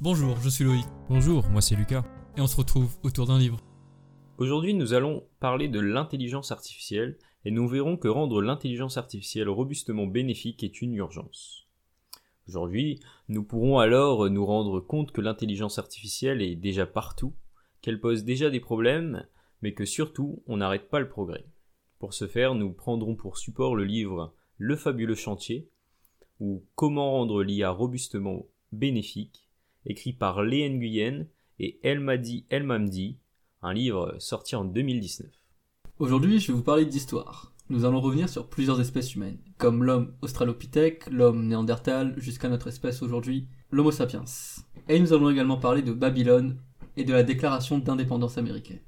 Bonjour, je suis Loïc. Bonjour, moi c'est Lucas. Et on se retrouve autour d'un livre. Aujourd'hui, nous allons parler de l'intelligence artificielle et nous verrons que rendre l'intelligence artificielle robustement bénéfique est une urgence. Aujourd'hui, nous pourrons alors nous rendre compte que l'intelligence artificielle est déjà partout, qu'elle pose déjà des problèmes, mais que surtout on n'arrête pas le progrès. Pour ce faire, nous prendrons pour support le livre Le fabuleux chantier, ou Comment rendre l'IA robustement bénéfique, écrit par Léon Guyenne et Elmadi Elmamdi, un livre sorti en 2019. Aujourd'hui, je vais vous parler d'histoire. Nous allons revenir sur plusieurs espèces humaines, comme l'homme australopithèque, l'homme néandertal, jusqu'à notre espèce aujourd'hui, l'homo sapiens. Et nous allons également parler de Babylone et de la déclaration d'indépendance américaine.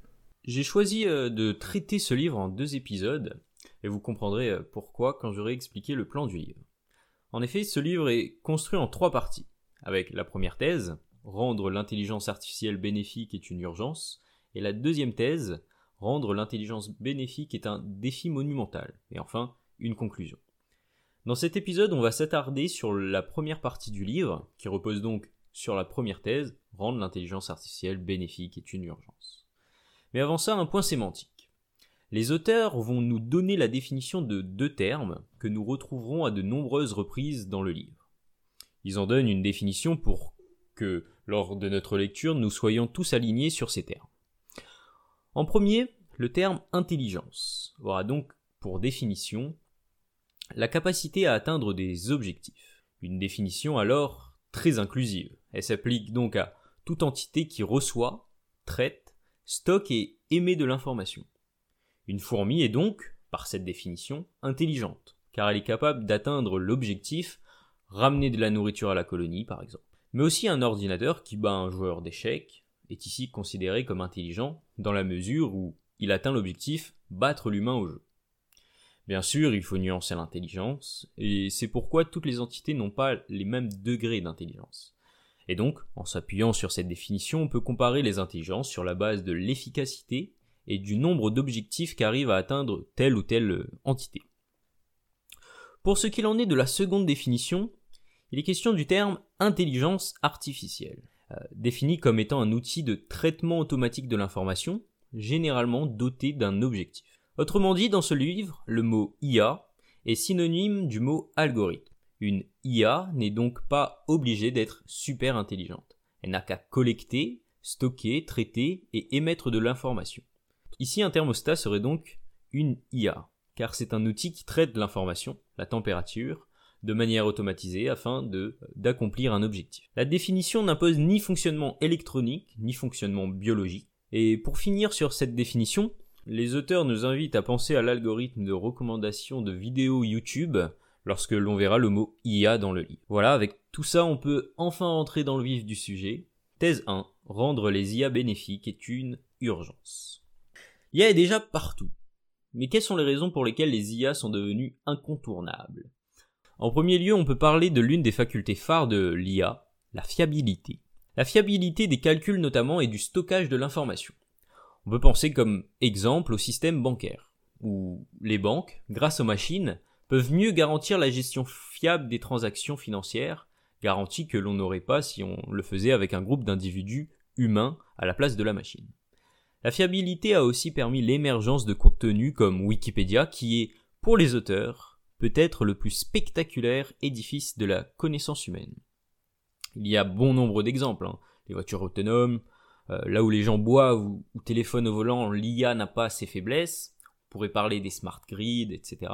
J'ai choisi euh, de traiter ce livre en deux épisodes, et vous comprendrez euh, pourquoi quand j'aurai expliqué le plan du livre. En effet, ce livre est construit en trois parties, avec la première thèse, rendre l'intelligence artificielle bénéfique est une urgence, et la deuxième thèse, rendre l'intelligence bénéfique est un défi monumental, et enfin, une conclusion. Dans cet épisode, on va s'attarder sur la première partie du livre, qui repose donc sur la première thèse, rendre l'intelligence artificielle bénéfique est une urgence. Mais avant ça, un point sémantique. Les auteurs vont nous donner la définition de deux termes que nous retrouverons à de nombreuses reprises dans le livre. Ils en donnent une définition pour que, lors de notre lecture, nous soyons tous alignés sur ces termes. En premier, le terme intelligence aura donc pour définition la capacité à atteindre des objectifs. Une définition alors très inclusive. Elle s'applique donc à toute entité qui reçoit, traite stocke et émet de l'information. Une fourmi est donc, par cette définition, intelligente, car elle est capable d'atteindre l'objectif, ramener de la nourriture à la colonie par exemple. Mais aussi un ordinateur qui bat un joueur d'échecs est ici considéré comme intelligent dans la mesure où il atteint l'objectif battre l'humain au jeu. Bien sûr, il faut nuancer l'intelligence, et c'est pourquoi toutes les entités n'ont pas les mêmes degrés d'intelligence. Et donc, en s'appuyant sur cette définition, on peut comparer les intelligences sur la base de l'efficacité et du nombre d'objectifs qu'arrive à atteindre telle ou telle entité. Pour ce qu'il en est de la seconde définition, il est question du terme intelligence artificielle, euh, défini comme étant un outil de traitement automatique de l'information, généralement doté d'un objectif. Autrement dit, dans ce livre, le mot IA est synonyme du mot algorithme. Une IA n'est donc pas obligée d'être super intelligente. Elle n'a qu'à collecter, stocker, traiter et émettre de l'information. Ici, un thermostat serait donc une IA, car c'est un outil qui traite l'information, la température, de manière automatisée afin d'accomplir un objectif. La définition n'impose ni fonctionnement électronique ni fonctionnement biologique. Et pour finir sur cette définition, les auteurs nous invitent à penser à l'algorithme de recommandation de vidéos YouTube lorsque l'on verra le mot IA dans le livre. Voilà, avec tout ça, on peut enfin entrer dans le vif du sujet. Thèse 1. Rendre les IA bénéfiques est une urgence. IA est déjà partout. Mais quelles sont les raisons pour lesquelles les IA sont devenues incontournables? En premier lieu, on peut parler de l'une des facultés phares de l'IA, la fiabilité. La fiabilité des calculs notamment et du stockage de l'information. On peut penser comme exemple au système bancaire, où les banques, grâce aux machines, peuvent mieux garantir la gestion fiable des transactions financières, garantie que l'on n'aurait pas si on le faisait avec un groupe d'individus humains à la place de la machine. La fiabilité a aussi permis l'émergence de contenus comme Wikipédia qui est, pour les auteurs, peut-être le plus spectaculaire édifice de la connaissance humaine. Il y a bon nombre d'exemples, hein. les voitures autonomes, euh, là où les gens boivent ou, ou téléphonent au volant, l'IA n'a pas ses faiblesses, on pourrait parler des smart grids, etc.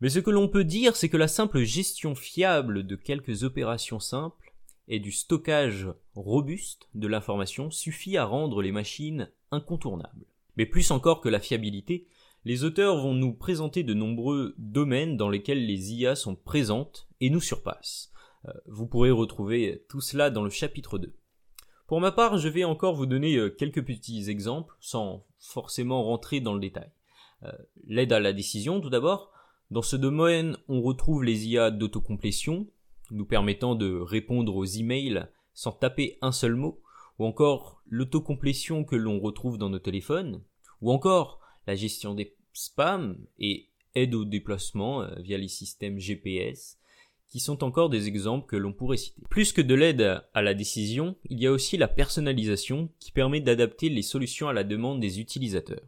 Mais ce que l'on peut dire, c'est que la simple gestion fiable de quelques opérations simples et du stockage robuste de l'information suffit à rendre les machines incontournables. Mais plus encore que la fiabilité, les auteurs vont nous présenter de nombreux domaines dans lesquels les IA sont présentes et nous surpassent. Euh, vous pourrez retrouver tout cela dans le chapitre 2. Pour ma part, je vais encore vous donner euh, quelques petits exemples, sans forcément rentrer dans le détail. Euh, l'aide à la décision, tout d'abord. Dans ce domaine, on retrouve les IA d'autocomplétion, nous permettant de répondre aux emails sans taper un seul mot, ou encore l'autocomplétion que l'on retrouve dans nos téléphones, ou encore la gestion des spams et aide au déplacement euh, via les systèmes GPS qui sont encore des exemples que l'on pourrait citer. Plus que de l'aide à la décision, il y a aussi la personnalisation qui permet d'adapter les solutions à la demande des utilisateurs.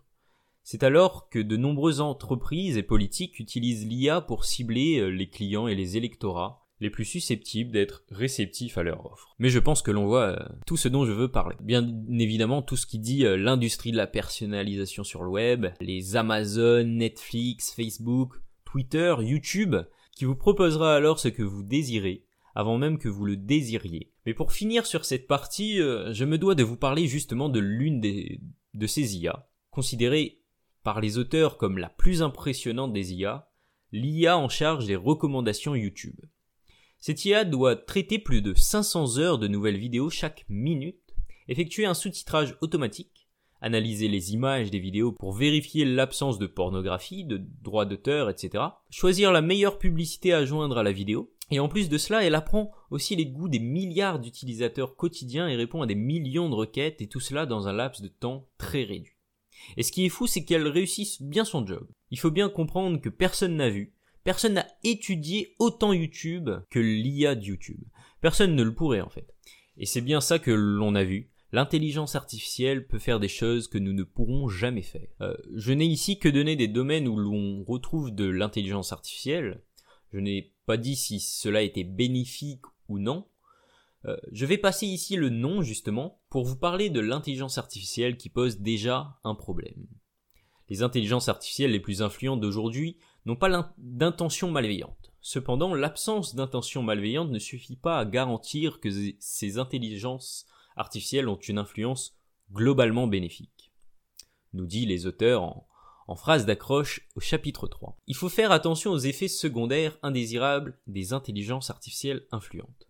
C'est alors que de nombreuses entreprises et politiques utilisent l'IA pour cibler euh, les clients et les électorats les plus susceptibles d'être réceptifs à leur offre. Mais je pense que l'on voit euh, tout ce dont je veux parler. Bien évidemment, tout ce qui dit euh, l'industrie de la personnalisation sur le web, les Amazon, Netflix, Facebook, Twitter, YouTube, qui vous proposera alors ce que vous désirez, avant même que vous le désiriez. Mais pour finir sur cette partie, euh, je me dois de vous parler justement de l'une des, de ces IA, considérée par les auteurs comme la plus impressionnante des IA, l'IA en charge des recommandations YouTube. Cette IA doit traiter plus de 500 heures de nouvelles vidéos chaque minute, effectuer un sous-titrage automatique, analyser les images des vidéos pour vérifier l'absence de pornographie, de droits d'auteur, etc. Choisir la meilleure publicité à joindre à la vidéo. Et en plus de cela, elle apprend aussi les goûts des milliards d'utilisateurs quotidiens et répond à des millions de requêtes et tout cela dans un laps de temps très réduit. Et ce qui est fou, c'est qu'elle réussisse bien son job. Il faut bien comprendre que personne n'a vu, personne n'a étudié autant YouTube que l'IA de YouTube. Personne ne le pourrait en fait. Et c'est bien ça que l'on a vu. L'intelligence artificielle peut faire des choses que nous ne pourrons jamais faire. Euh, je n'ai ici que donné des domaines où l'on retrouve de l'intelligence artificielle. Je n'ai pas dit si cela était bénéfique ou non. Euh, je vais passer ici le nom justement pour vous parler de l'intelligence artificielle qui pose déjà un problème. Les intelligences artificielles les plus influentes d'aujourd'hui n'ont pas d'intention malveillante. Cependant, l'absence d'intention malveillante ne suffit pas à garantir que ces intelligences artificielles ont une influence globalement bénéfique. Nous dit les auteurs en, phrase d'accroche au chapitre 3. Il faut faire attention aux effets secondaires indésirables des intelligences artificielles influentes.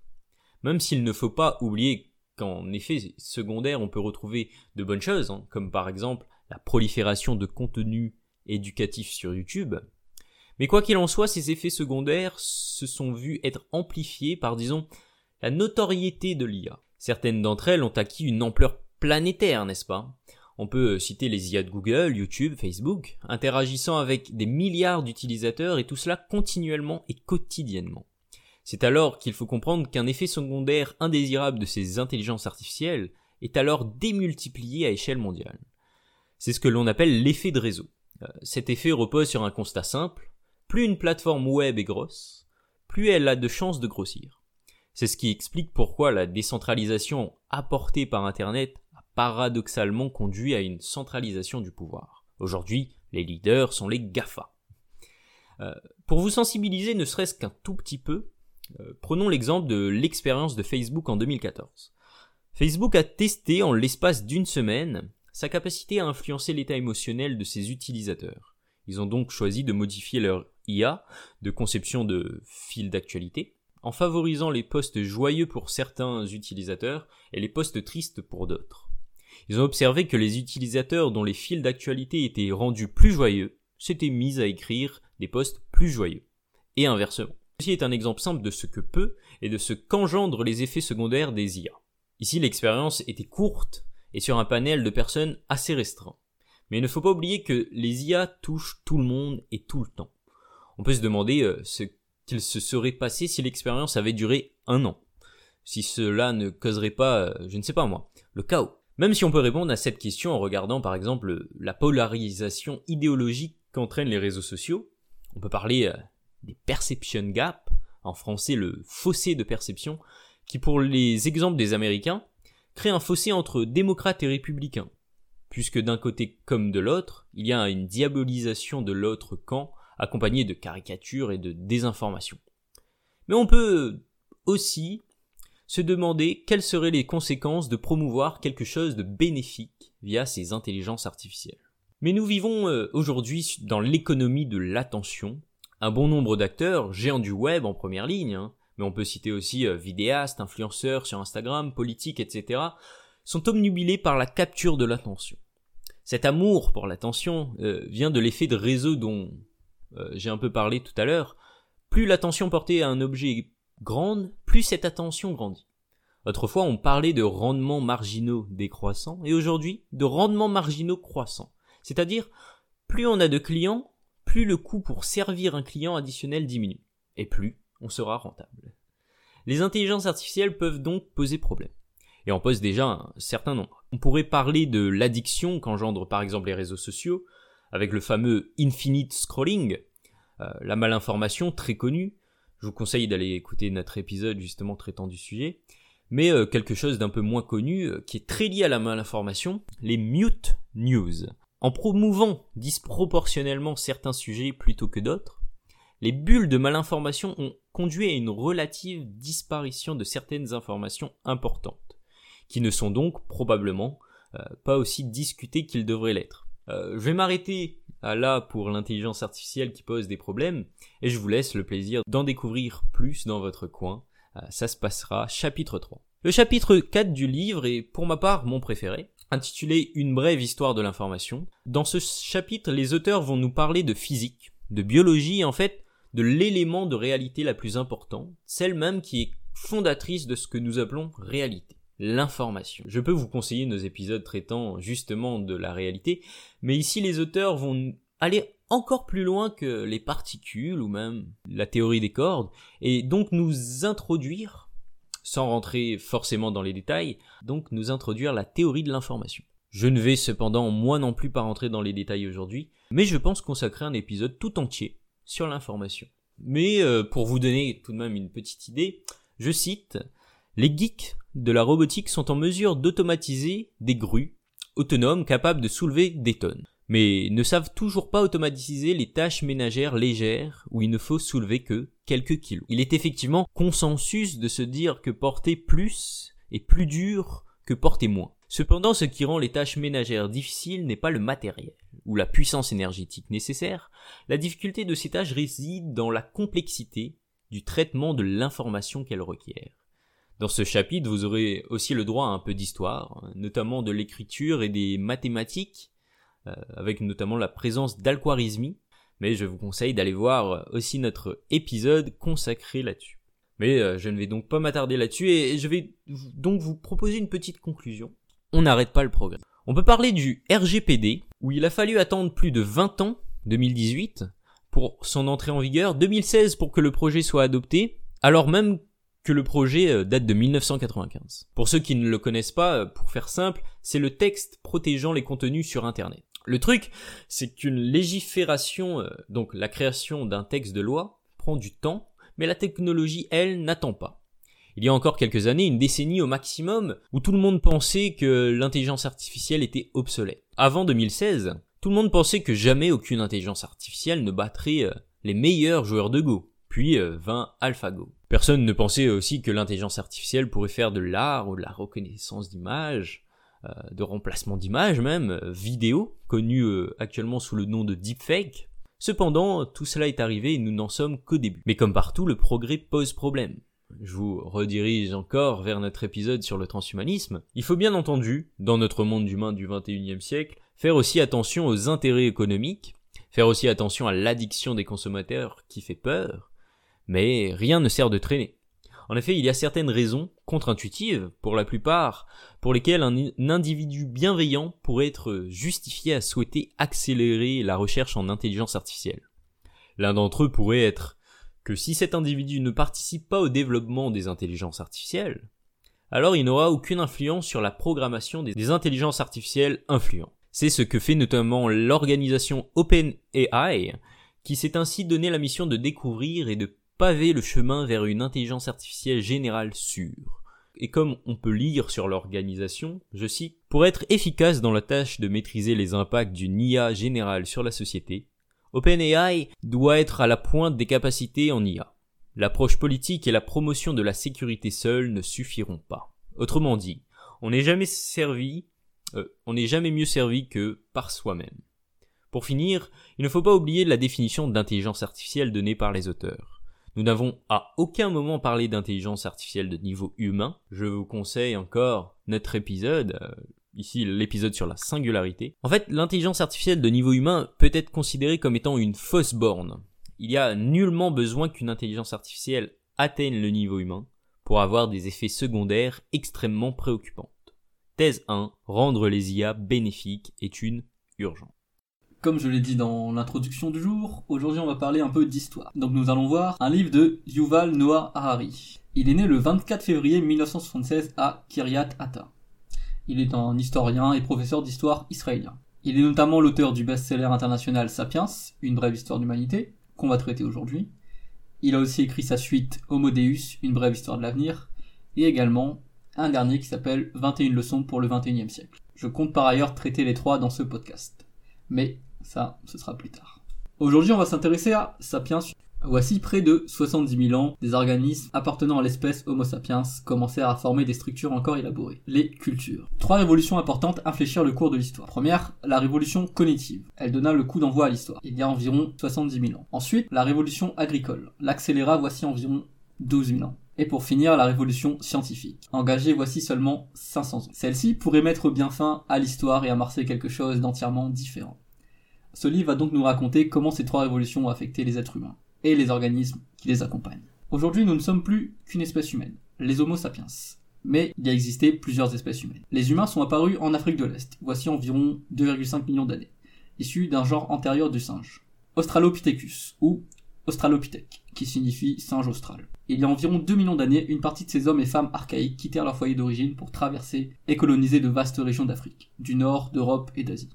Même s'il ne faut pas oublier qu'en effet secondaire on peut retrouver de bonnes choses, hein, comme par exemple la prolifération de contenus éducatifs sur YouTube. Mais quoi qu'il en soit, ces effets secondaires se sont vus être amplifiés par, disons, la notoriété de l'IA. Certaines d'entre elles ont acquis une ampleur planétaire, n'est-ce pas? On peut citer les IA de Google, YouTube, Facebook, interagissant avec des milliards d'utilisateurs et tout cela continuellement et quotidiennement. C'est alors qu'il faut comprendre qu'un effet secondaire indésirable de ces intelligences artificielles est alors démultiplié à échelle mondiale. C'est ce que l'on appelle l'effet de réseau. Euh, cet effet repose sur un constat simple, plus une plateforme web est grosse, plus elle a de chances de grossir. C'est ce qui explique pourquoi la décentralisation apportée par Internet a paradoxalement conduit à une centralisation du pouvoir. Aujourd'hui, les leaders sont les GAFA. Euh, pour vous sensibiliser ne serait-ce qu'un tout petit peu, euh, prenons l'exemple de l'expérience de Facebook en 2014. Facebook a testé en l'espace d'une semaine sa capacité à influencer l'état émotionnel de ses utilisateurs. Ils ont donc choisi de modifier leur IA de conception de fil d'actualité en favorisant les postes joyeux pour certains utilisateurs et les postes tristes pour d'autres. Ils ont observé que les utilisateurs dont les fils d'actualité étaient rendus plus joyeux s'étaient mis à écrire des posts plus joyeux. Et inversement. Ceci est un exemple simple de ce que peut et de ce qu'engendrent les effets secondaires des IA. Ici, l'expérience était courte et sur un panel de personnes assez restreint. Mais il ne faut pas oublier que les IA touchent tout le monde et tout le temps. On peut se demander euh, ce qu'il se serait passé si l'expérience avait duré un an. Si cela ne causerait pas, euh, je ne sais pas moi, le chaos. Même si on peut répondre à cette question en regardant par exemple la polarisation idéologique qu'entraînent les réseaux sociaux, on peut parler euh, des perception gap, en français le fossé de perception, qui pour les exemples des Américains, crée un fossé entre démocrates et républicains, puisque d'un côté comme de l'autre, il y a une diabolisation de l'autre camp accompagné de caricatures et de désinformation. Mais on peut aussi se demander quelles seraient les conséquences de promouvoir quelque chose de bénéfique via ces intelligences artificielles. Mais nous vivons euh, aujourd'hui dans l'économie de l'attention. Un bon nombre d'acteurs, géants du web en première ligne, hein, mais on peut citer aussi euh, vidéastes, influenceurs sur Instagram, politiques, etc., sont omnubilés par la capture de l'attention. Cet amour pour l'attention euh, vient de l'effet de réseau dont euh, j'ai un peu parlé tout à l'heure, plus l'attention portée à un objet grande, plus cette attention grandit. Autrefois, on parlait de rendements marginaux décroissants, et aujourd'hui, de rendements marginaux croissants. C'est-à-dire, plus on a de clients, plus le coût pour servir un client additionnel diminue. Et plus on sera rentable. Les intelligences artificielles peuvent donc poser problème. Et en posent déjà un certain nombre. On pourrait parler de l'addiction qu'engendrent par exemple les réseaux sociaux, avec le fameux infinite scrolling, euh, la malinformation très connue. Je vous conseille d'aller écouter notre épisode justement traitant du sujet. Mais euh, quelque chose d'un peu moins connu, euh, qui est très lié à la malinformation, les mute news. En promouvant disproportionnellement certains sujets plutôt que d'autres, les bulles de malinformation ont conduit à une relative disparition de certaines informations importantes, qui ne sont donc probablement pas aussi discutées qu'ils devraient l'être. Je vais m'arrêter là pour l'intelligence artificielle qui pose des problèmes, et je vous laisse le plaisir d'en découvrir plus dans votre coin. Euh, ça se passera chapitre 3. Le chapitre 4 du livre est pour ma part mon préféré, intitulé Une brève histoire de l'information. Dans ce chapitre, les auteurs vont nous parler de physique, de biologie en fait de l'élément de réalité la plus importante, celle même qui est fondatrice de ce que nous appelons réalité l'information. Je peux vous conseiller nos épisodes traitant justement de la réalité, mais ici les auteurs vont aller encore plus loin que les particules ou même la théorie des cordes, et donc nous introduire, sans rentrer forcément dans les détails, donc nous introduire la théorie de l'information. Je ne vais cependant moi non plus pas rentrer dans les détails aujourd'hui, mais je pense consacrer un épisode tout entier sur l'information. Mais euh, pour vous donner tout de même une petite idée, je cite les geeks de la robotique sont en mesure d'automatiser des grues autonomes capables de soulever des tonnes, mais ne savent toujours pas automatiser les tâches ménagères légères où il ne faut soulever que quelques kilos. Il est effectivement consensus de se dire que porter plus est plus dur que porter moins. Cependant, ce qui rend les tâches ménagères difficiles n'est pas le matériel ou la puissance énergétique nécessaire, la difficulté de ces tâches réside dans la complexité du traitement de l'information qu'elles requièrent. Dans ce chapitre, vous aurez aussi le droit à un peu d'histoire, notamment de l'écriture et des mathématiques, euh, avec notamment la présence d'Al-Khwarizmi, mais je vous conseille d'aller voir aussi notre épisode consacré là-dessus. Mais euh, je ne vais donc pas m'attarder là-dessus et je vais donc vous proposer une petite conclusion. On n'arrête pas le progrès. On peut parler du RGPD, où il a fallu attendre plus de 20 ans, 2018, pour son entrée en vigueur, 2016 pour que le projet soit adopté, alors même que le projet euh, date de 1995. Pour ceux qui ne le connaissent pas, euh, pour faire simple, c'est le texte protégeant les contenus sur Internet. Le truc, c'est qu'une légifération, euh, donc la création d'un texte de loi, prend du temps, mais la technologie, elle, n'attend pas. Il y a encore quelques années, une décennie au maximum, où tout le monde pensait que l'intelligence artificielle était obsolète. Avant 2016, tout le monde pensait que jamais aucune intelligence artificielle ne battrait les meilleurs joueurs de Go puis 20 euh, AlphaGo. Personne ne pensait aussi que l'intelligence artificielle pourrait faire de l'art ou de la reconnaissance d'images, euh, de remplacement d'images même, euh, vidéo, connu actuellement sous le nom de deepfake. Cependant, tout cela est arrivé et nous n'en sommes qu'au début. Mais comme partout, le progrès pose problème. Je vous redirige encore vers notre épisode sur le transhumanisme. Il faut bien entendu, dans notre monde humain du 21e siècle, faire aussi attention aux intérêts économiques, faire aussi attention à l'addiction des consommateurs qui fait peur, mais rien ne sert de traîner. En effet, il y a certaines raisons, contre-intuitives pour la plupart, pour lesquelles un, individu bienveillant pourrait être justifié à souhaiter accélérer la recherche en intelligence artificielle. L'un d'entre eux pourrait être que si cet individu ne participe pas au développement des intelligences artificielles, alors il n'aura aucune influence sur la programmation des, intelligences artificielles influentes. C'est ce que fait notamment l'organisation OpenAI, qui s'est ainsi donné la mission de découvrir et de paver le chemin vers une intelligence artificielle générale sûre. Et comme on peut lire sur l'organisation, je cite, pour être efficace dans la tâche de maîtriser les impacts d'une IA générale sur la société, OpenAI doit être à la pointe des capacités en IA. L'approche politique et la promotion de la sécurité seule ne suffiront pas. Autrement dit, on n'est jamais servi, euh, on n'est jamais mieux servi que par soi-même. Pour finir, il ne faut pas oublier la définition d'intelligence artificielle donnée par les auteurs. Nous n'avons à aucun moment parlé d'intelligence artificielle de niveau humain. Je vous conseille encore notre épisode, euh, ici l'épisode sur la singularité. En fait, l'intelligence artificielle de niveau humain peut être considérée comme étant une fausse borne. Il y a nullement besoin qu'une intelligence artificielle atteigne le niveau humain pour avoir des effets secondaires extrêmement préoccupants. Thèse 1. Rendre les IA bénéfiques est une urgence. Comme je l'ai dit dans l'introduction du jour, aujourd'hui on va parler un peu d'histoire. Donc nous allons voir un livre de Yuval Noah Harari. Il est né le 24 février 1976 à Kiryat Atta. Il est un historien et professeur d'histoire israélien. Il est notamment l'auteur du best-seller international Sapiens, une brève histoire de l'humanité, qu'on va traiter aujourd'hui. Il a aussi écrit sa suite Homo Deus, une brève histoire de l'avenir, et également un dernier qui s'appelle 21 leçons pour le 21e siècle. Je compte par ailleurs traiter les trois dans ce podcast. Mais ça, ce sera plus tard. Aujourd'hui, on va s'intéresser à Sapiens. Voici près de 70 000 ans, des organismes appartenant à l'espèce Homo sapiens commencèrent à former des structures encore élaborées, les cultures. Trois révolutions importantes infléchirent le cours de l'histoire. Première, la révolution cognitive. Elle donna le coup d'envoi à l'histoire, il y a environ 70 000 ans. Ensuite, la révolution agricole. L'accéléra voici environ 12 000 ans. Et pour finir, la révolution scientifique. Engagée voici seulement 500 ans. Celle-ci pourrait mettre bien fin à l'histoire et amorcer quelque chose d'entièrement différent. Ce livre va donc nous raconter comment ces trois révolutions ont affecté les êtres humains et les organismes qui les accompagnent. Aujourd'hui, nous ne sommes plus qu'une espèce humaine, les Homo sapiens. Mais il y a existé plusieurs espèces humaines. Les humains sont apparus en Afrique de l'Est, voici environ 2,5 millions d'années, issus d'un genre antérieur du singe, Australopithecus, ou Australopithèque, qui signifie singe austral. Il y a environ 2 millions d'années, une partie de ces hommes et femmes archaïques quittèrent leur foyer d'origine pour traverser et coloniser de vastes régions d'Afrique, du nord, d'Europe et d'Asie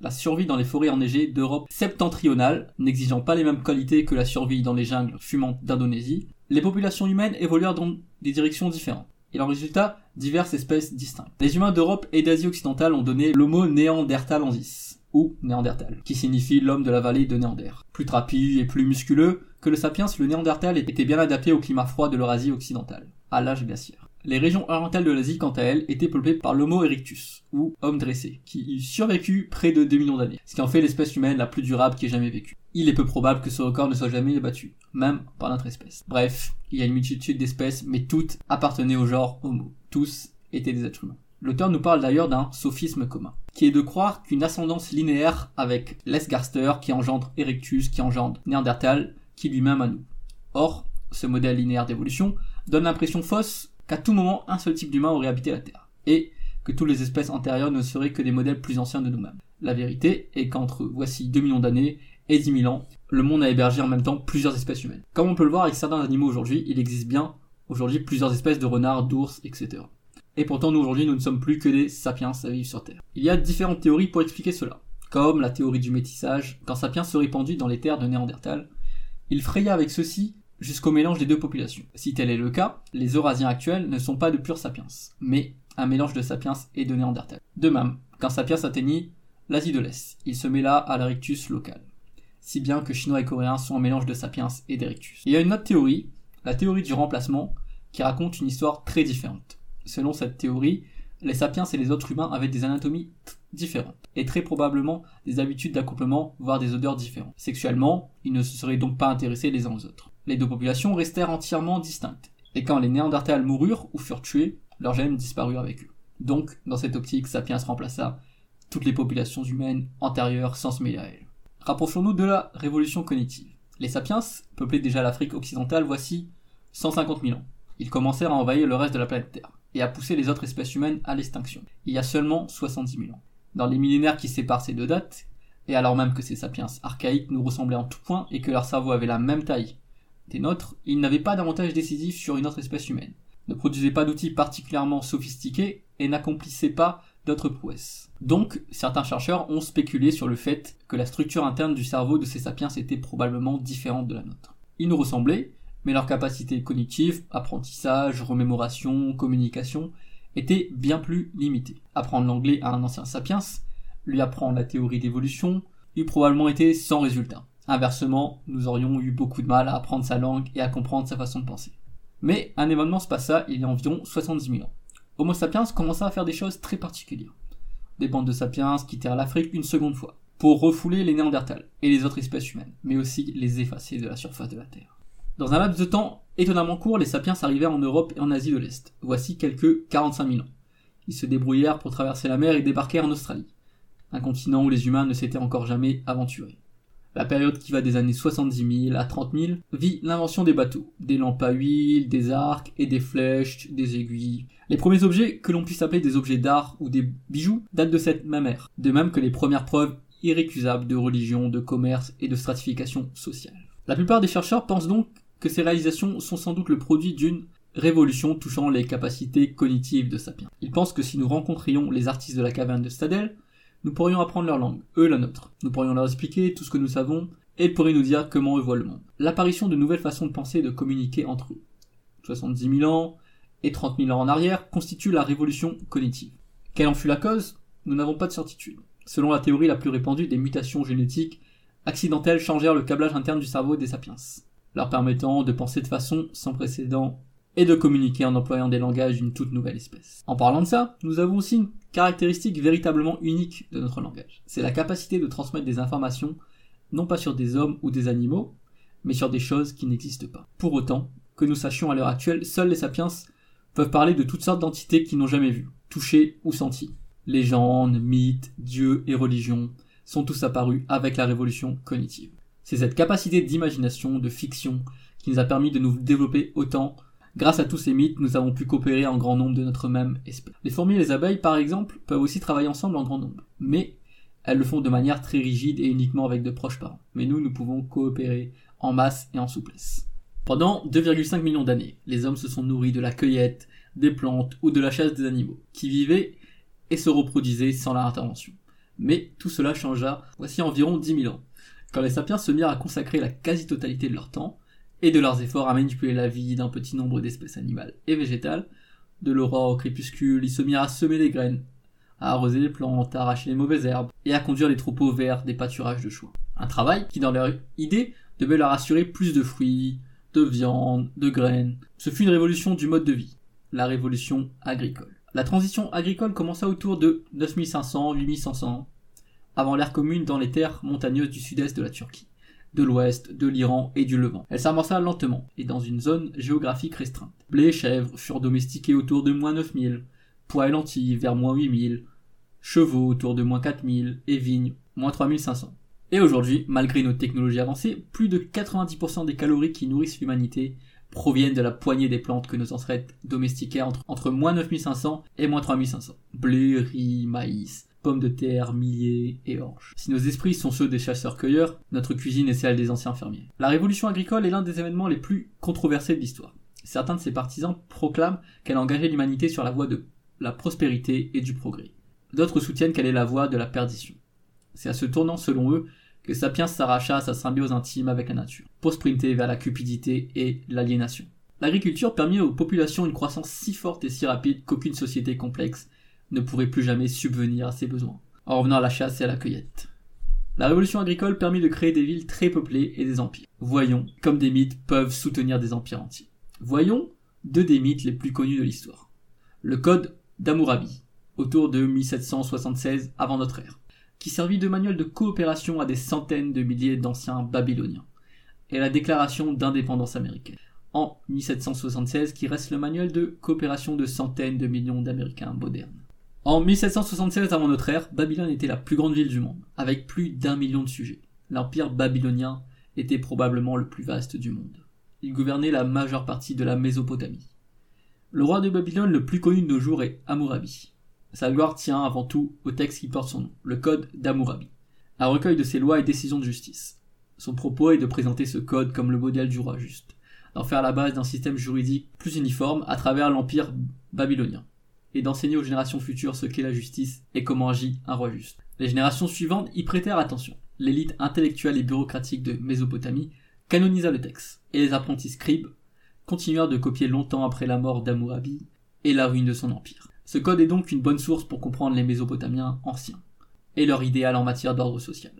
la survie dans les forêts enneigées d'Europe septentrionale, n'exigeant pas les mêmes qualités que la survie dans les jungles fumantes d'Indonésie, les populations humaines évoluèrent dans des directions différentes. Et en résultat, diverses espèces distinctes. Les humains d'Europe et d'Asie occidentale ont donné l'homo néandertalensis, ou néandertal, qui signifie l'homme de la vallée de Néander. Plus trapu et plus musculeux que le sapiens, le néandertal était bien adapté au climat froid de l'Eurasie occidentale, à l'âge glaciaire. Les régions orientales de l'Asie, quant à elles, étaient peuplées par l'Homo erectus, ou homme dressé, qui eut survécu près de 2 millions d'années, ce qui en fait l'espèce humaine la plus durable qui ait jamais vécu. Il est peu probable que ce record ne soit jamais battu, même par notre espèce. Bref, il y a une multitude d'espèces, mais toutes appartenaient au genre Homo. Tous étaient des êtres humains. L'auteur nous parle d'ailleurs d'un sophisme commun, qui est de croire qu'une ascendance linéaire avec l'Esgarster qui engendre Erectus, qui engendre Néandertal, qui lui-même à nous. Or, ce modèle linéaire d'évolution donne l'impression fausse qu'à tout moment un seul type d'humain aurait habité la Terre, et que toutes les espèces antérieures ne seraient que des modèles plus anciens de nous-mêmes. La vérité est qu'entre voici 2 millions d'années et 10 000 ans, le monde a hébergé en même temps plusieurs espèces humaines. Comme on peut le voir avec certains animaux aujourd'hui, il existe bien aujourd'hui plusieurs espèces de renards, d'ours, etc. Et pourtant, nous aujourd'hui, nous ne sommes plus que des sapiens à vivre sur Terre. Il y a différentes théories pour expliquer cela, comme la théorie du métissage. Quand sapiens se répandit dans les terres de Néandertal, il fraya avec ceux-ci jusqu'au mélange des deux populations. Si tel est le cas, les Eurasiens actuels ne sont pas de purs sapiens, mais un mélange de sapiens et de Néandertal. De même, quand sapiens atteignit l'Asie de l'Est, il se mêla à l'Erectus local. Si bien que Chinois et Coréens sont un mélange de sapiens et d'Erectus. Il y a une autre théorie, la théorie du remplacement, qui raconte une histoire très différente. Selon cette théorie, les sapiens et les autres humains avaient des anatomies différentes, et très probablement des habitudes d'accouplement, voire des odeurs différentes. Sexuellement, ils ne se seraient donc pas intéressés les uns aux autres les deux populations restèrent entièrement distinctes, et quand les Néandertals moururent ou furent tués, leurs gènes disparurent avec eux. Donc, dans cette optique, Sapiens remplaça toutes les populations humaines antérieures sans se mêler à elles. Rapprochons-nous de la révolution cognitive. Les Sapiens peuplaient déjà l'Afrique occidentale voici 150 000 ans. Ils commencèrent à envahir le reste de la planète Terre, et à pousser les autres espèces humaines à l'extinction, il y a seulement 70 000 ans. Dans les millénaires qui séparent ces deux dates, et alors même que ces sapiens archaïques nous ressemblaient en tout point et que leur cerveau avait la même taille des ils n'avaient pas d'avantage décisif sur une autre espèce humaine, ne produisaient pas d'outils particulièrement sophistiqués et n'accomplissaient pas d'autres prouesses. Donc, certains chercheurs ont spéculé sur le fait que la structure interne du cerveau de ces sapiens était probablement différente de la nôtre. Ils nous ressemblaient, mais leurs capacités cognitives, apprentissage, remémoration, communication, étaient bien plus limitées. Apprendre l'anglais à un ancien sapiens, lui apprendre la théorie d'évolution, eût probablement été sans résultat. Inversement, nous aurions eu beaucoup de mal à apprendre sa langue et à comprendre sa façon de penser. Mais un événement se passa il y a environ 70 000 ans. Homo sapiens commença à faire des choses très particulières. Des bandes de sapiens quittèrent l'Afrique une seconde fois, pour refouler les Néandertals et les autres espèces humaines, mais aussi les effacer de la surface de la Terre. Dans un laps de temps étonnamment court, les sapiens arrivèrent en Europe et en Asie de l'Est, voici quelques 45 000 ans. Ils se débrouillèrent pour traverser la mer et débarquèrent en Australie, un continent où les humains ne s'étaient encore jamais aventurés. La période qui va des années 70 000 à 30 000 vit l'invention des bateaux, des lampes à huile, des arcs et des flèches, des aiguilles. Les premiers objets que l'on puisse appeler des objets d'art ou des bijoux datent de cette même ère, de même que les premières preuves irrécusable de religion, de commerce et de stratification sociale. La plupart des chercheurs pensent donc que ces réalisations sont sans doute le produit d'une révolution touchant les capacités cognitives de Sapiens. Ils pensent que si nous rencontrions les artistes de la caverne de Stadel, nous pourrions apprendre leur langue, eux la nôtre. Nous pourrions leur expliquer tout ce que nous savons et ils pourraient nous dire comment eux voient le monde. L'apparition de nouvelles façons de penser et de communiquer entre eux, 70 000 ans et 30 000 ans en arrière, constitue la révolution cognitive. Quelle en fut la cause? Nous n'avons pas de certitude. Selon la théorie la plus répandue, des mutations génétiques accidentelles changèrent le câblage interne du cerveau des sapiens, leur permettant de penser de façon sans précédent et de communiquer en employant des langages d'une toute nouvelle espèce. En parlant de ça, nous avons aussi une caractéristique véritablement unique de notre langage. C'est la capacité de transmettre des informations non pas sur des hommes ou des animaux, mais sur des choses qui n'existent pas. Pour autant, que nous sachions à l'heure actuelle, seuls les sapiens peuvent parler de toutes sortes d'entités qu'ils n'ont jamais vues, touchées ou senties. Légendes, mythes, dieux et religions sont tous apparus avec la révolution cognitive. C'est cette capacité d'imagination, de fiction, qui nous a permis de nous développer autant Grâce à tous ces mythes, nous avons pu coopérer en grand nombre de notre même espèce. Les fourmis et les abeilles, par exemple, peuvent aussi travailler ensemble en grand nombre. Mais elles le font de manière très rigide et uniquement avec de proches parents. Mais nous, nous pouvons coopérer en masse et en souplesse. Pendant 2,5 millions d'années, les hommes se sont nourris de la cueillette, des plantes ou de la chasse des animaux, qui vivaient et se reproduisaient sans leur intervention. Mais tout cela changea voici environ 10 000 ans, quand les sapiens se mirent à consacrer la quasi-totalité de leur temps et de leurs efforts à manipuler la vie d'un petit nombre d'espèces animales et végétales. De l'aurore au crépuscule, ils se mirent à semer des graines, à arroser les plantes, à arracher les mauvaises herbes, et à conduire les troupeaux vers des pâturages de choix. Un travail qui, dans leur idée, devait leur assurer plus de fruits, de viande, de graines. Ce fut une révolution du mode de vie, la révolution agricole. La transition agricole commença autour de 9500-8500, avant l'ère commune dans les terres montagneuses du sud-est de la Turquie de l'ouest, de l'Iran et du Levant. Elle s'amorça lentement et dans une zone géographique restreinte. Blé et chèvres furent domestiqués autour de moins 9000, pois et lentilles vers moins 8000, chevaux autour de moins 4000 et vignes moins 3500. Et aujourd'hui, malgré nos technologies avancées, plus de 90% des calories qui nourrissent l'humanité proviennent de la poignée des plantes que nos ancêtres domestiquaient entre, entre moins 9500 et moins 3500. Blé, riz, maïs, pommes de terre, millet et orge. Si nos esprits sont ceux des chasseurs-cueilleurs, notre cuisine est celle des anciens fermiers. La révolution agricole est l'un des événements les plus controversés de l'histoire. Certains de ses partisans proclament qu'elle a engagé l'humanité sur la voie de la prospérité et du progrès. D'autres soutiennent qu'elle est la voie de la perdition. C'est à ce tournant, selon eux, que Sapiens s'arracha à sa symbiose intime avec la nature, pour sprinter vers la cupidité et l'aliénation. L'agriculture permit aux populations une croissance si forte et si rapide qu'aucune société complexe ne pourrait plus jamais subvenir à ses besoins, en revenant à la chasse et à la cueillette. La révolution agricole permit de créer des villes très peuplées et des empires. Voyons comme des mythes peuvent soutenir des empires entiers. Voyons deux des mythes les plus connus de l'histoire. Le code d'Amourabi, autour de 1776 avant notre ère, qui servit de manuel de coopération à des centaines de milliers d'anciens babyloniens, et la déclaration d'indépendance américaine, en 1776 qui reste le manuel de coopération de centaines de millions d'Américains modernes. En 1776 avant notre ère, Babylone était la plus grande ville du monde, avec plus d'un million de sujets. L'empire babylonien était probablement le plus vaste du monde. Il gouvernait la majeure partie de la Mésopotamie. Le roi de Babylone le plus connu de nos jours est Hammurabi. Sa gloire tient avant tout au texte qui porte son nom, le Code d'Hammurabi, un recueil de ses lois et décisions de justice. Son propos est de présenter ce code comme le modèle du roi juste, d'en faire la base d'un système juridique plus uniforme à travers l'empire babylonien et d'enseigner aux générations futures ce qu'est la justice et comment agit un roi juste. Les générations suivantes y prêtèrent attention. L'élite intellectuelle et bureaucratique de Mésopotamie canonisa le texte, et les apprentis scribes continuèrent de copier longtemps après la mort d'Amourabi et la ruine de son empire. Ce code est donc une bonne source pour comprendre les Mésopotamiens anciens, et leur idéal en matière d'ordre social.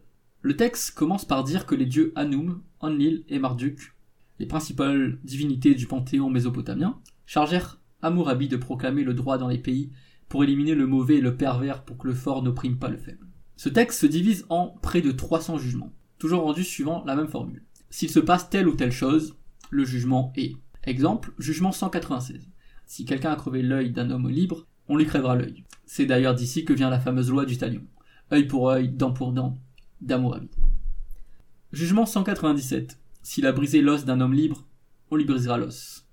Le texte commence par dire que les dieux Anum, Enlil et Marduk, les principales divinités du panthéon mésopotamien, chargèrent Amourabi de proclamer le droit dans les pays pour éliminer le mauvais et le pervers pour que le fort n'opprime pas le faible. Ce texte se divise en près de 300 jugements, toujours rendus suivant la même formule. S'il se passe telle ou telle chose, le jugement est. Exemple, jugement 196. Si quelqu'un a crevé l'œil d'un homme libre, on lui crèvera l'œil. C'est d'ailleurs d'ici que vient la fameuse loi du talion. Œil pour œil, dent pour dent, d'Amourabi. Jugement 197. S'il a brisé l'os d'un homme libre, on lui brisera l'os.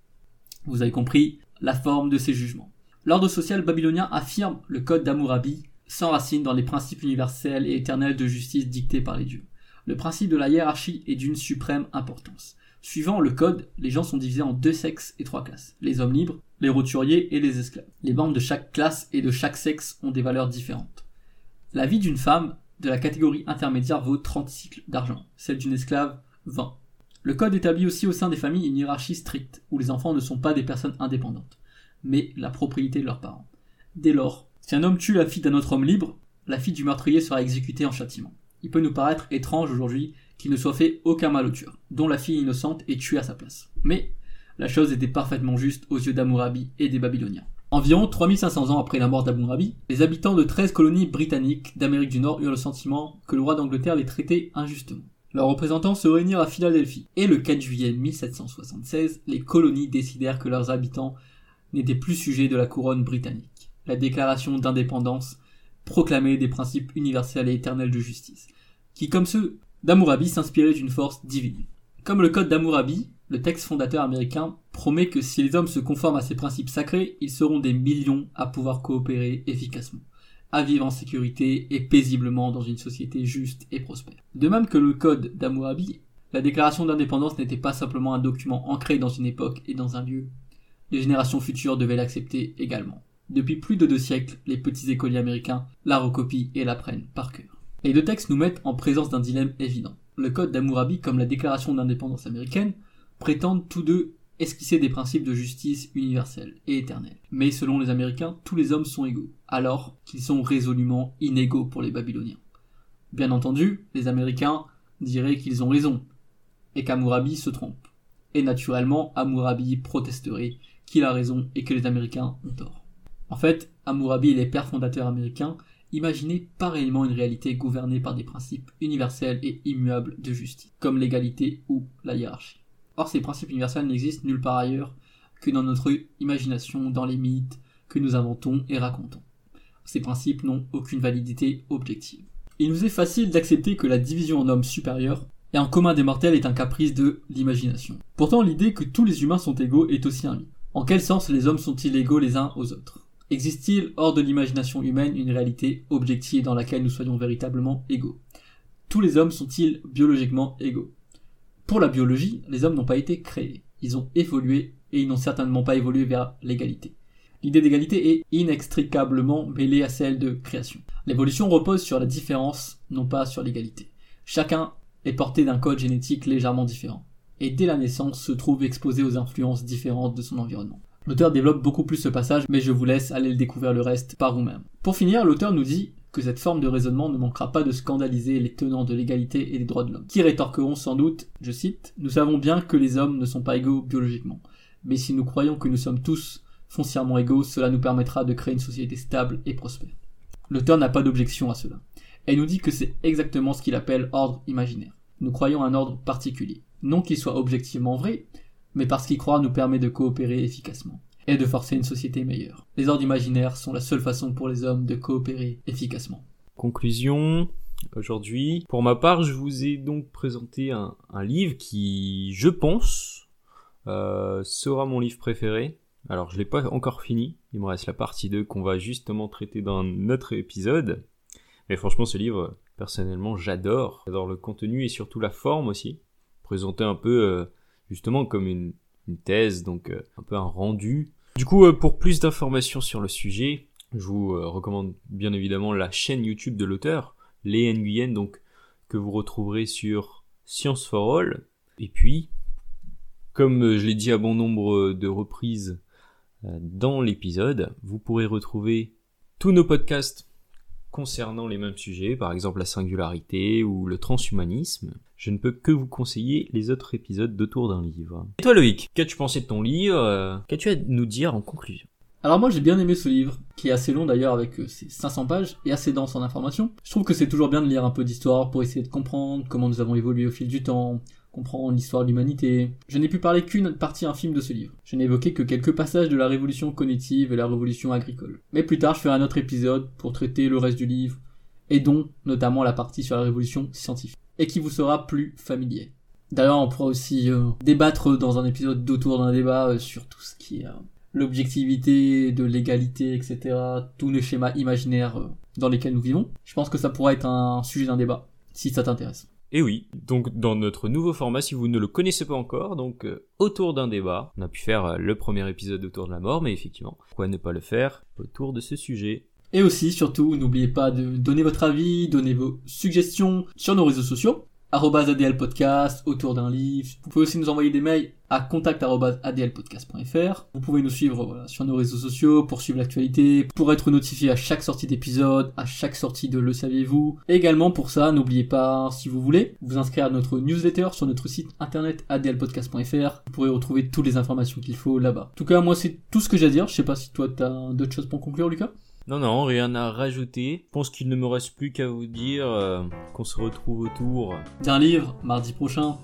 Vous avez compris, la forme de ces jugements. L'ordre social babylonien affirme le code d'Amourabi s'enracine dans les principes universels et éternels de justice dictés par les dieux. Le principe de la hiérarchie est d'une suprême importance. Suivant le code, les gens sont divisés en deux sexes et trois classes. Les hommes libres, les roturiers et les esclaves. Les membres de chaque classe et de chaque sexe ont des valeurs différentes. La vie d'une femme de la catégorie intermédiaire vaut 30 cycles d'argent, celle d'une esclave 20. Le code établit aussi au sein des familles une hiérarchie stricte, où les enfants ne sont pas des personnes indépendantes, mais la propriété de leurs parents. Dès lors, si un homme tue la fille d'un autre homme libre, la fille du meurtrier sera exécutée en châtiment. Il peut nous paraître étrange aujourd'hui qu'il ne soit fait aucun mal au tueur, dont la fille innocente est tuée à sa place. Mais la chose était parfaitement juste aux yeux d'Amourabi et des Babyloniens. Environ 3500 ans après la mort d'Amourabi, les habitants de 13 colonies britanniques d'Amérique du Nord eurent le sentiment que le roi d'Angleterre les traitait injustement. Leurs représentants se réunirent à Philadelphie, et le 4 juillet 1776, les colonies décidèrent que leurs habitants n'étaient plus sujets de la couronne britannique. La déclaration d'indépendance proclamait des principes universels et éternels de justice, qui, comme ceux d'Amourabi, s'inspiraient d'une force divine. Comme le code d'Amourabi, le texte fondateur américain promet que si les hommes se conforment à ces principes sacrés, ils seront des millions à pouvoir coopérer efficacement, à vivre en sécurité et paisiblement dans une société juste et prospère. De même que le code d'Amourabi, la déclaration d'indépendance n'était pas simplement un document ancré dans une époque et dans un lieu. Les générations futures devaient l'accepter également. Depuis plus de deux siècles, les petits écoliers américains la recopient et l'apprennent par cœur. Les deux textes nous mettent en présence d'un dilemme évident. Le code d'Amourabi, comme la déclaration d'indépendance américaine, prétendent tous deux esquisser des principes de justice universelle et éternelle. Mais selon les Américains, tous les hommes sont égaux, alors qu'ils sont résolument inégaux pour les Babyloniens. Bien entendu, les Américains diraient qu'ils ont raison, et qu'Amourabi se trompe. Et naturellement, Amourabi protesterait qu'il a raison et que les Américains ont tort. En fait, Amourabi et les pères fondateurs américains imaginaient pas réellement une réalité gouvernée par des principes universels et immuables de justice, comme l'égalité ou la hiérarchie. Or, ces principes universels n'existent nulle part ailleurs que dans notre imagination, dans les mythes que nous inventons et racontons. Ces principes n'ont aucune validité objective. Il nous est facile d'accepter que la division en hommes supérieurs et en commun des mortels est un caprice de l'imagination. Pourtant, l'idée que tous les humains sont égaux est aussi un mythe. En quel sens les hommes sont-ils égaux les uns aux autres? Existe-t-il hors de l'imagination humaine une réalité objective dans laquelle nous soyons véritablement égaux? Tous les hommes sont-ils biologiquement égaux? Pour la biologie, les hommes n'ont pas été créés. Ils ont évolué et ils n'ont certainement pas évolué vers l'égalité. L'idée d'égalité est inextricablement mêlée à celle de création. L'évolution repose sur la différence, non pas sur l'égalité. Chacun est porté d'un code génétique légèrement différent, et dès la naissance se trouve exposé aux influences différentes de son environnement. L'auteur développe beaucoup plus ce passage, mais je vous laisse aller le découvrir le reste par vous-même. Pour finir, l'auteur nous dit que cette forme de raisonnement ne manquera pas de scandaliser les tenants de l'égalité et des droits de l'homme, qui rétorqueront sans doute, je cite, Nous savons bien que les hommes ne sont pas égaux biologiquement, mais si nous croyons que nous sommes tous foncièrement égaux, cela nous permettra de créer une société stable et prospère. L'auteur n'a pas d'objection à cela. Elle nous dit que c'est exactement ce qu'il appelle ordre imaginaire. Nous croyons un ordre particulier. Non qu'il soit objectivement vrai, mais parce qu'il croit nous permet de coopérer efficacement et de forcer une société meilleure. Les ordres imaginaires sont la seule façon pour les hommes de coopérer efficacement. Conclusion, aujourd'hui. Pour ma part, je vous ai donc présenté un, livre qui, je pense, euh, sera mon livre préféré. Alors, je l'ai pas encore fini. Il me reste la partie 2 qu'on va justement traiter dans notre épisode. Mais franchement, ce livre, personnellement, j'adore. J'adore le contenu et surtout la forme aussi. Présenté un peu, euh, justement, comme une, thèse, donc euh, un peu un rendu du coup, euh, pour plus d'informations sur le sujet, je vous euh, recommande bien évidemment la chaîne YouTube de l'auteur, Léa Nguyen, donc que vous retrouverez sur Science for All. Et puis, comme euh, je l'ai dit à bon nombre de reprises dans l'épisode, vous pourrez retrouver tous nos podcasts concernant les mêmes sujets, par exemple la singularité ou le transhumanisme, je ne peux que vous conseiller les autres épisodes d'Autour d'un livre. Et toi Loïc, qu'as-tu pensé de ton livre? Euh, Qu'as-tu à nous dire en conclusion? Alors moi j'ai bien aimé ce livre, qui est assez long d'ailleurs avec euh, ses 500 pages et assez dense en informations. Je trouve que c'est toujours bien de lire un peu d'histoire pour essayer de comprendre comment nous avons évolué au fil du temps, comprendre l'histoire de l'humanité. Je n'ai pu parler qu'une partie infime de ce livre. Je n'ai évoqué que quelques passages de la révolution cognitive et la révolution agricole. Mais plus tard, je ferai un autre épisode pour traiter le reste du livre, et dont notamment la partie sur la révolution scientifique, et qui vous sera plus familier. D'ailleurs, on pourra aussi euh, débattre dans un épisode d'autour d'un débat euh, sur tout ce qui est euh, l'objectivité, de l'égalité, etc. Tous les schémas imaginaires dans lesquels nous vivons. Je pense que ça pourra être un sujet d'un débat, si ça t'intéresse. Et oui, donc dans notre nouveau format, si vous ne le connaissez pas encore, donc euh, autour d'un débat, on a pu faire euh, le premier épisode autour de la mort, mais effectivement, pourquoi ne pas le faire autour de ce sujet? Et aussi, surtout, n'oubliez pas de donner votre avis, donner vos suggestions sur nos réseaux sociaux arrobase ADL Podcast, autour d'un livre. Vous pouvez aussi nous envoyer des mails à contact.adlpodcast.fr. Vous pouvez nous suivre sur nos réseaux sociaux pour suivre l'actualité, pour être notifié à chaque sortie d'épisode, à chaque sortie de Le Saviez-vous. Également pour ça, n'oubliez pas, si vous voulez, vous inscrire à notre newsletter sur notre site internet adlpodcast.fr. Vous pourrez retrouver toutes les informations qu'il faut là-bas. En tout cas, moi c'est tout ce que j'ai à dire. Je sais pas si toi t'as d'autres choses pour conclure, Lucas? Non, non, rien à rajouter. Je pense qu'il ne me reste plus qu'à vous dire euh, qu'on se retrouve autour d'un livre mardi prochain.